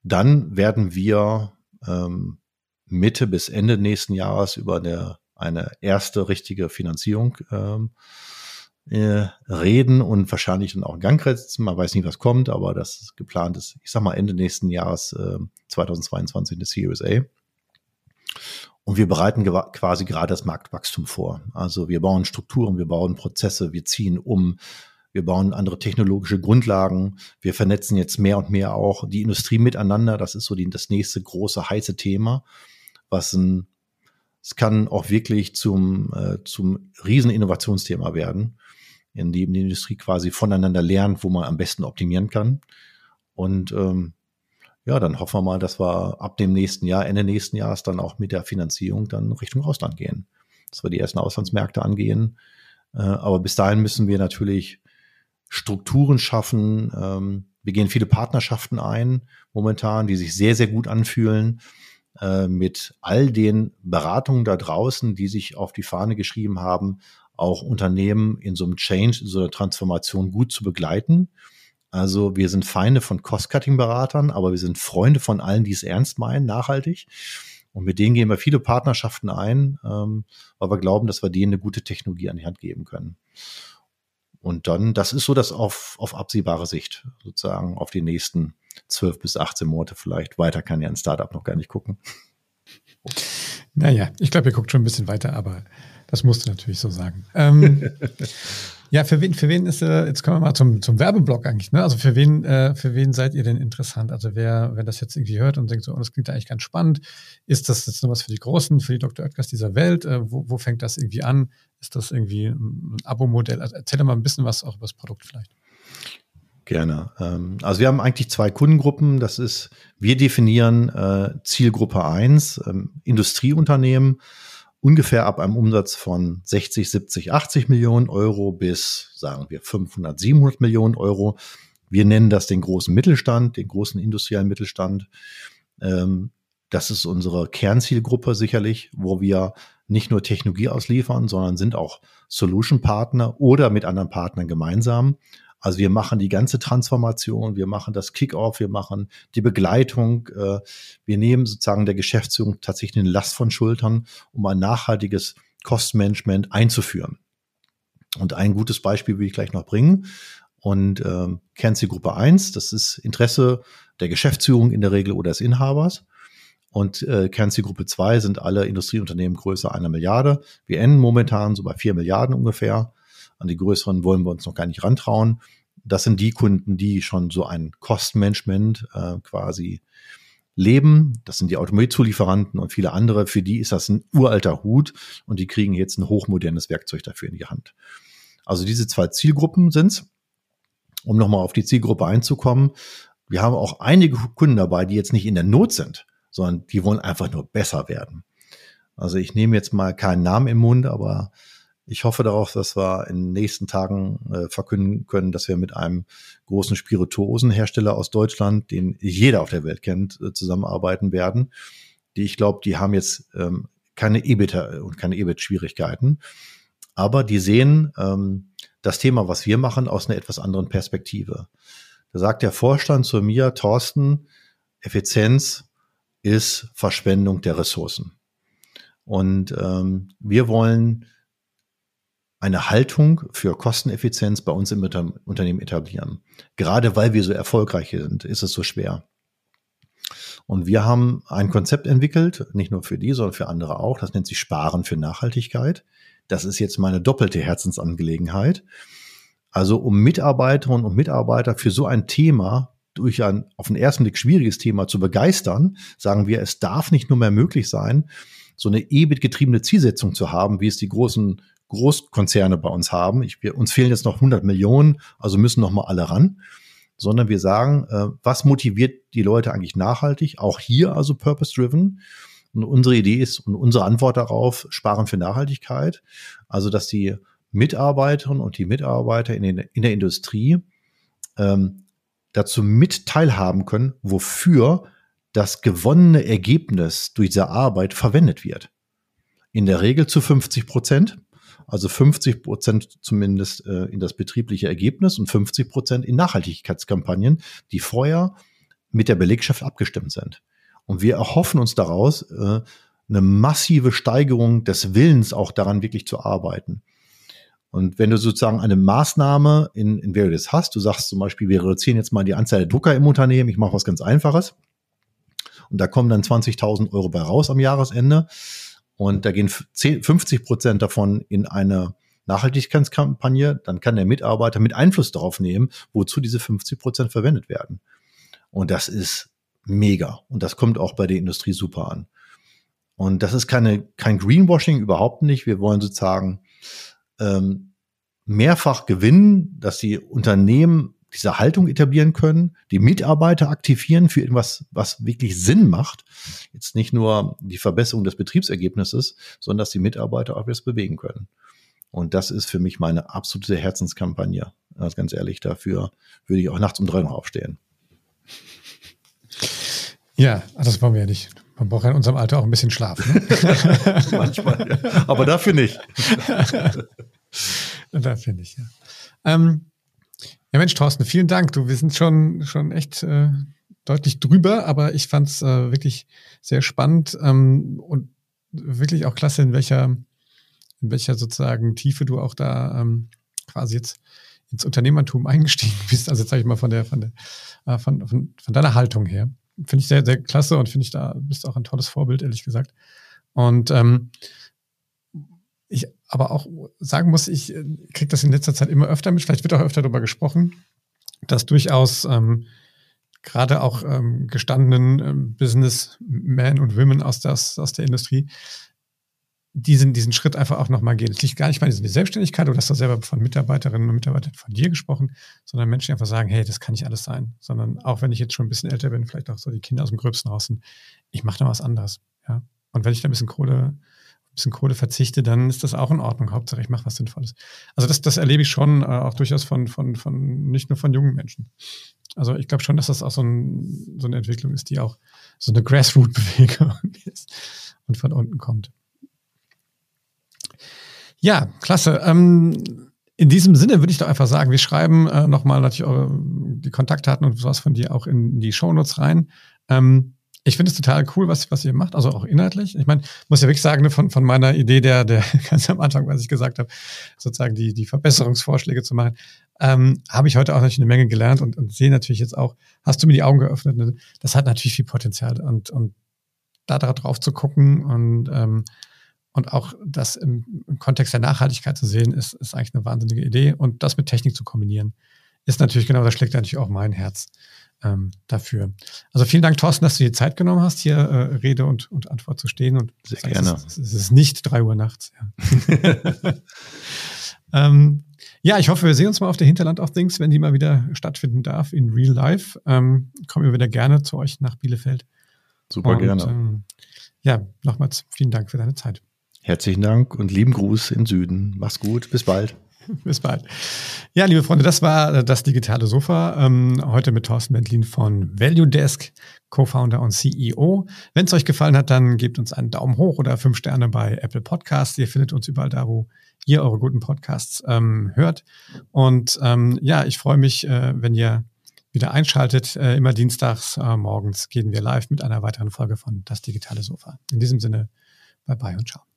dann werden wir ähm, Mitte bis Ende nächsten Jahres über eine, eine erste richtige Finanzierung ähm, äh, reden und wahrscheinlich dann auch in Gang setzen. Man weiß nicht, was kommt, aber das ist geplant ist, ich sag mal, Ende nächsten Jahres äh, 2022 eine Series A. Und wir bereiten quasi gerade das Marktwachstum vor. Also wir bauen Strukturen, wir bauen Prozesse, wir ziehen um, wir bauen andere technologische Grundlagen, wir vernetzen jetzt mehr und mehr auch die Industrie miteinander. Das ist so die, das nächste große heiße Thema, was ein, es kann auch wirklich zum, äh, zum riesen Innovationsthema werden in dem die Industrie quasi voneinander lernt, wo man am besten optimieren kann. Und ähm, ja, dann hoffen wir mal, dass wir ab dem nächsten Jahr, Ende nächsten Jahres dann auch mit der Finanzierung dann Richtung Ausland gehen. Dass wir die ersten Auslandsmärkte angehen. Äh, aber bis dahin müssen wir natürlich Strukturen schaffen. Ähm, wir gehen viele Partnerschaften ein momentan, die sich sehr, sehr gut anfühlen äh, mit all den Beratungen da draußen, die sich auf die Fahne geschrieben haben, auch Unternehmen in so einem Change, in so einer Transformation gut zu begleiten. Also wir sind Feinde von Cost-Cutting-Beratern, aber wir sind Freunde von allen, die es ernst meinen, nachhaltig. Und mit denen gehen wir viele Partnerschaften ein, ähm, weil wir glauben, dass wir denen eine gute Technologie an die Hand geben können. Und dann, das ist so das auf, auf absehbare Sicht, sozusagen auf die nächsten zwölf bis 18 Monate vielleicht. Weiter kann ja ein Startup noch gar nicht gucken. Naja, ich glaube, ihr guckt schon ein bisschen weiter, aber das musst du natürlich so sagen. Ähm, ja, für wen, für wen ist, äh, jetzt kommen wir mal zum, zum Werbeblock eigentlich, ne? Also für wen, äh, für wen seid ihr denn interessant? Also wer, wer das jetzt irgendwie hört und denkt so, oh, das klingt eigentlich ganz spannend, ist das jetzt nur was für die Großen, für die Dr. Oetkers dieser Welt? Äh, wo, wo fängt das irgendwie an? Ist das irgendwie ein Abo-Modell? Also erzähl mal ein bisschen was auch über das Produkt vielleicht. Gerne. Ähm, also wir haben eigentlich zwei Kundengruppen. Das ist, wir definieren äh, Zielgruppe 1, ähm, Industrieunternehmen, ungefähr ab einem Umsatz von 60, 70, 80 Millionen Euro bis, sagen wir, 500, 700 Millionen Euro. Wir nennen das den großen Mittelstand, den großen industriellen Mittelstand. Ähm, das ist unsere Kernzielgruppe sicherlich, wo wir nicht nur Technologie ausliefern, sondern sind auch Solution Partner oder mit anderen Partnern gemeinsam. Also wir machen die ganze Transformation, wir machen das Kickoff, wir machen die Begleitung, äh, wir nehmen sozusagen der Geschäftsführung tatsächlich eine Last von Schultern, um ein nachhaltiges Kostenmanagement einzuführen. Und ein gutes Beispiel will ich gleich noch bringen. Und ähm, Kernzielgruppe eins, das ist Interesse der Geschäftsführung in der Regel oder des Inhabers. Und äh, Kernzielgruppe zwei sind alle Industrieunternehmen größer einer Milliarde. Wir enden momentan so bei vier Milliarden ungefähr. An die größeren wollen wir uns noch gar nicht rantrauen. Das sind die Kunden, die schon so ein Kostenmanagement äh, quasi leben. Das sind die Automobilzulieferanten und viele andere. Für die ist das ein uralter Hut und die kriegen jetzt ein hochmodernes Werkzeug dafür in die Hand. Also diese zwei Zielgruppen sind's. Um nochmal auf die Zielgruppe einzukommen. Wir haben auch einige Kunden dabei, die jetzt nicht in der Not sind, sondern die wollen einfach nur besser werden. Also ich nehme jetzt mal keinen Namen im Mund, aber ich hoffe darauf, dass wir in den nächsten Tagen äh, verkünden können, dass wir mit einem großen Spirituosenhersteller aus Deutschland, den jeder auf der Welt kennt, äh, zusammenarbeiten werden. Die, ich glaube, die haben jetzt ähm, keine EBIT und keine EBIT-Schwierigkeiten. Aber die sehen ähm, das Thema, was wir machen, aus einer etwas anderen Perspektive. Da sagt der Vorstand zu mir, Thorsten, Effizienz ist Verschwendung der Ressourcen. Und ähm, wir wollen eine Haltung für Kosteneffizienz bei uns im Unternehmen etablieren. Gerade weil wir so erfolgreich sind, ist es so schwer. Und wir haben ein Konzept entwickelt, nicht nur für die, sondern für andere auch. Das nennt sich Sparen für Nachhaltigkeit. Das ist jetzt meine doppelte Herzensangelegenheit. Also um Mitarbeiterinnen und Mitarbeiter für so ein Thema durch ein auf den ersten Blick schwieriges Thema zu begeistern, sagen wir, es darf nicht nur mehr möglich sein, so eine EBIT-getriebene Zielsetzung zu haben, wie es die großen Großkonzerne bei uns haben. Ich, wir, uns fehlen jetzt noch 100 Millionen, also müssen noch mal alle ran. Sondern wir sagen, äh, was motiviert die Leute eigentlich nachhaltig? Auch hier also purpose-driven. Und unsere Idee ist und unsere Antwort darauf, sparen für Nachhaltigkeit. Also, dass die Mitarbeiterinnen und die Mitarbeiter in, den, in der Industrie ähm, dazu mit teilhaben können, wofür das gewonnene Ergebnis durch diese Arbeit verwendet wird. In der Regel zu 50 Prozent, also 50 Prozent zumindest äh, in das betriebliche Ergebnis und 50 Prozent in Nachhaltigkeitskampagnen, die vorher mit der Belegschaft abgestimmt sind. Und wir erhoffen uns daraus äh, eine massive Steigerung des Willens, auch daran wirklich zu arbeiten. Und wenn du sozusagen eine Maßnahme in, in Various hast, du sagst zum Beispiel, wir reduzieren jetzt mal die Anzahl der Drucker im Unternehmen, ich mache was ganz Einfaches, und da kommen dann 20.000 Euro bei raus am Jahresende. Und da gehen 10, 50 Prozent davon in eine Nachhaltigkeitskampagne. Dann kann der Mitarbeiter mit Einfluss darauf nehmen, wozu diese 50 Prozent verwendet werden. Und das ist mega. Und das kommt auch bei der Industrie super an. Und das ist keine, kein Greenwashing, überhaupt nicht. Wir wollen sozusagen ähm, mehrfach gewinnen, dass die Unternehmen diese Haltung etablieren können, die Mitarbeiter aktivieren für etwas, was wirklich Sinn macht. Jetzt nicht nur die Verbesserung des Betriebsergebnisses, sondern dass die Mitarbeiter auch etwas bewegen können. Und das ist für mich meine absolute Herzenskampagne. Also ganz ehrlich, dafür würde ich auch nachts um drei noch aufstehen. Ja, das wollen wir ja nicht. Man braucht ja in unserem Alter auch ein bisschen Schlaf. Ne? Manchmal, ja. aber dafür nicht. dafür nicht, ja. Ähm, ja, Mensch, Thorsten, vielen Dank. Du, wir sind schon, schon echt äh, deutlich drüber, aber ich fand es äh, wirklich sehr spannend ähm, und wirklich auch klasse, in welcher, in welcher sozusagen Tiefe du auch da ähm, quasi jetzt ins Unternehmertum eingestiegen bist. Also jetzt sage ich mal von der, von der, äh, von, von, von deiner Haltung her. Finde ich sehr, sehr klasse und finde ich da bist auch ein tolles Vorbild, ehrlich gesagt. Und ähm, ich aber auch sagen muss, ich äh, kriege das in letzter Zeit immer öfter mit, vielleicht wird auch öfter darüber gesprochen, dass durchaus ähm, gerade auch ähm, gestandenen ähm, Businessmen und Women aus, das, aus der Industrie diesen, diesen Schritt einfach auch nochmal gehen. Es liegt gar nicht mal in der Selbstständigkeit, oder hast du selber von Mitarbeiterinnen und Mitarbeitern von dir gesprochen, sondern Menschen, einfach sagen, hey, das kann nicht alles sein. Sondern auch wenn ich jetzt schon ein bisschen älter bin, vielleicht auch so die Kinder aus dem Gröbsten raus sind, ich mache da was anderes. Ja? Und wenn ich da ein bisschen Kohle bisschen Kohle verzichte, dann ist das auch in Ordnung. Hauptsache, ich mache was Sinnvolles. Also das, das erlebe ich schon äh, auch durchaus von, von, von, nicht nur von jungen Menschen. Also ich glaube schon, dass das auch so, ein, so eine Entwicklung ist, die auch so eine Grassroot-Bewegung ist und von unten kommt. Ja, klasse. Ähm, in diesem Sinne würde ich doch einfach sagen, wir schreiben äh, nochmal natürlich eure, die Kontaktdaten und sowas von dir auch in die Shownotes rein. Ähm, ich finde es total cool, was, was ihr macht, also auch inhaltlich. Ich meine, muss ja wirklich sagen, ne, von, von meiner Idee der, der ganz am Anfang, was ich gesagt habe, sozusagen die, die Verbesserungsvorschläge zu machen, ähm, habe ich heute auch natürlich eine Menge gelernt und, und sehe natürlich jetzt auch, hast du mir die Augen geöffnet, ne? das hat natürlich viel Potenzial und, und da drauf zu gucken und, ähm, und auch das im, im Kontext der Nachhaltigkeit zu sehen, ist, ist eigentlich eine wahnsinnige Idee und das mit Technik zu kombinieren, ist natürlich genau, da schlägt natürlich auch mein Herz ähm, dafür. Also vielen Dank, Thorsten, dass du dir Zeit genommen hast, hier äh, Rede und, und Antwort zu stehen. Und Sehr gerne. Es ist, es ist nicht drei Uhr nachts. Ja. ähm, ja, ich hoffe, wir sehen uns mal auf der Hinterland of Things, wenn die mal wieder stattfinden darf in Real Life. Ähm, kommen wir wieder gerne zu euch nach Bielefeld. Super und, gerne. Ähm, ja, nochmals vielen Dank für deine Zeit. Herzlichen Dank und lieben Gruß in Süden. Mach's gut. Bis bald. Bis bald. Ja, liebe Freunde, das war äh, das digitale Sofa. Ähm, heute mit Thorsten Bentlin von Value Desk, Co-Founder und CEO. Wenn es euch gefallen hat, dann gebt uns einen Daumen hoch oder fünf Sterne bei Apple Podcasts. Ihr findet uns überall da, wo ihr eure guten Podcasts ähm, hört. Und ähm, ja, ich freue mich, äh, wenn ihr wieder einschaltet. Äh, immer dienstags äh, morgens gehen wir live mit einer weiteren Folge von Das digitale Sofa. In diesem Sinne, bye bye und ciao.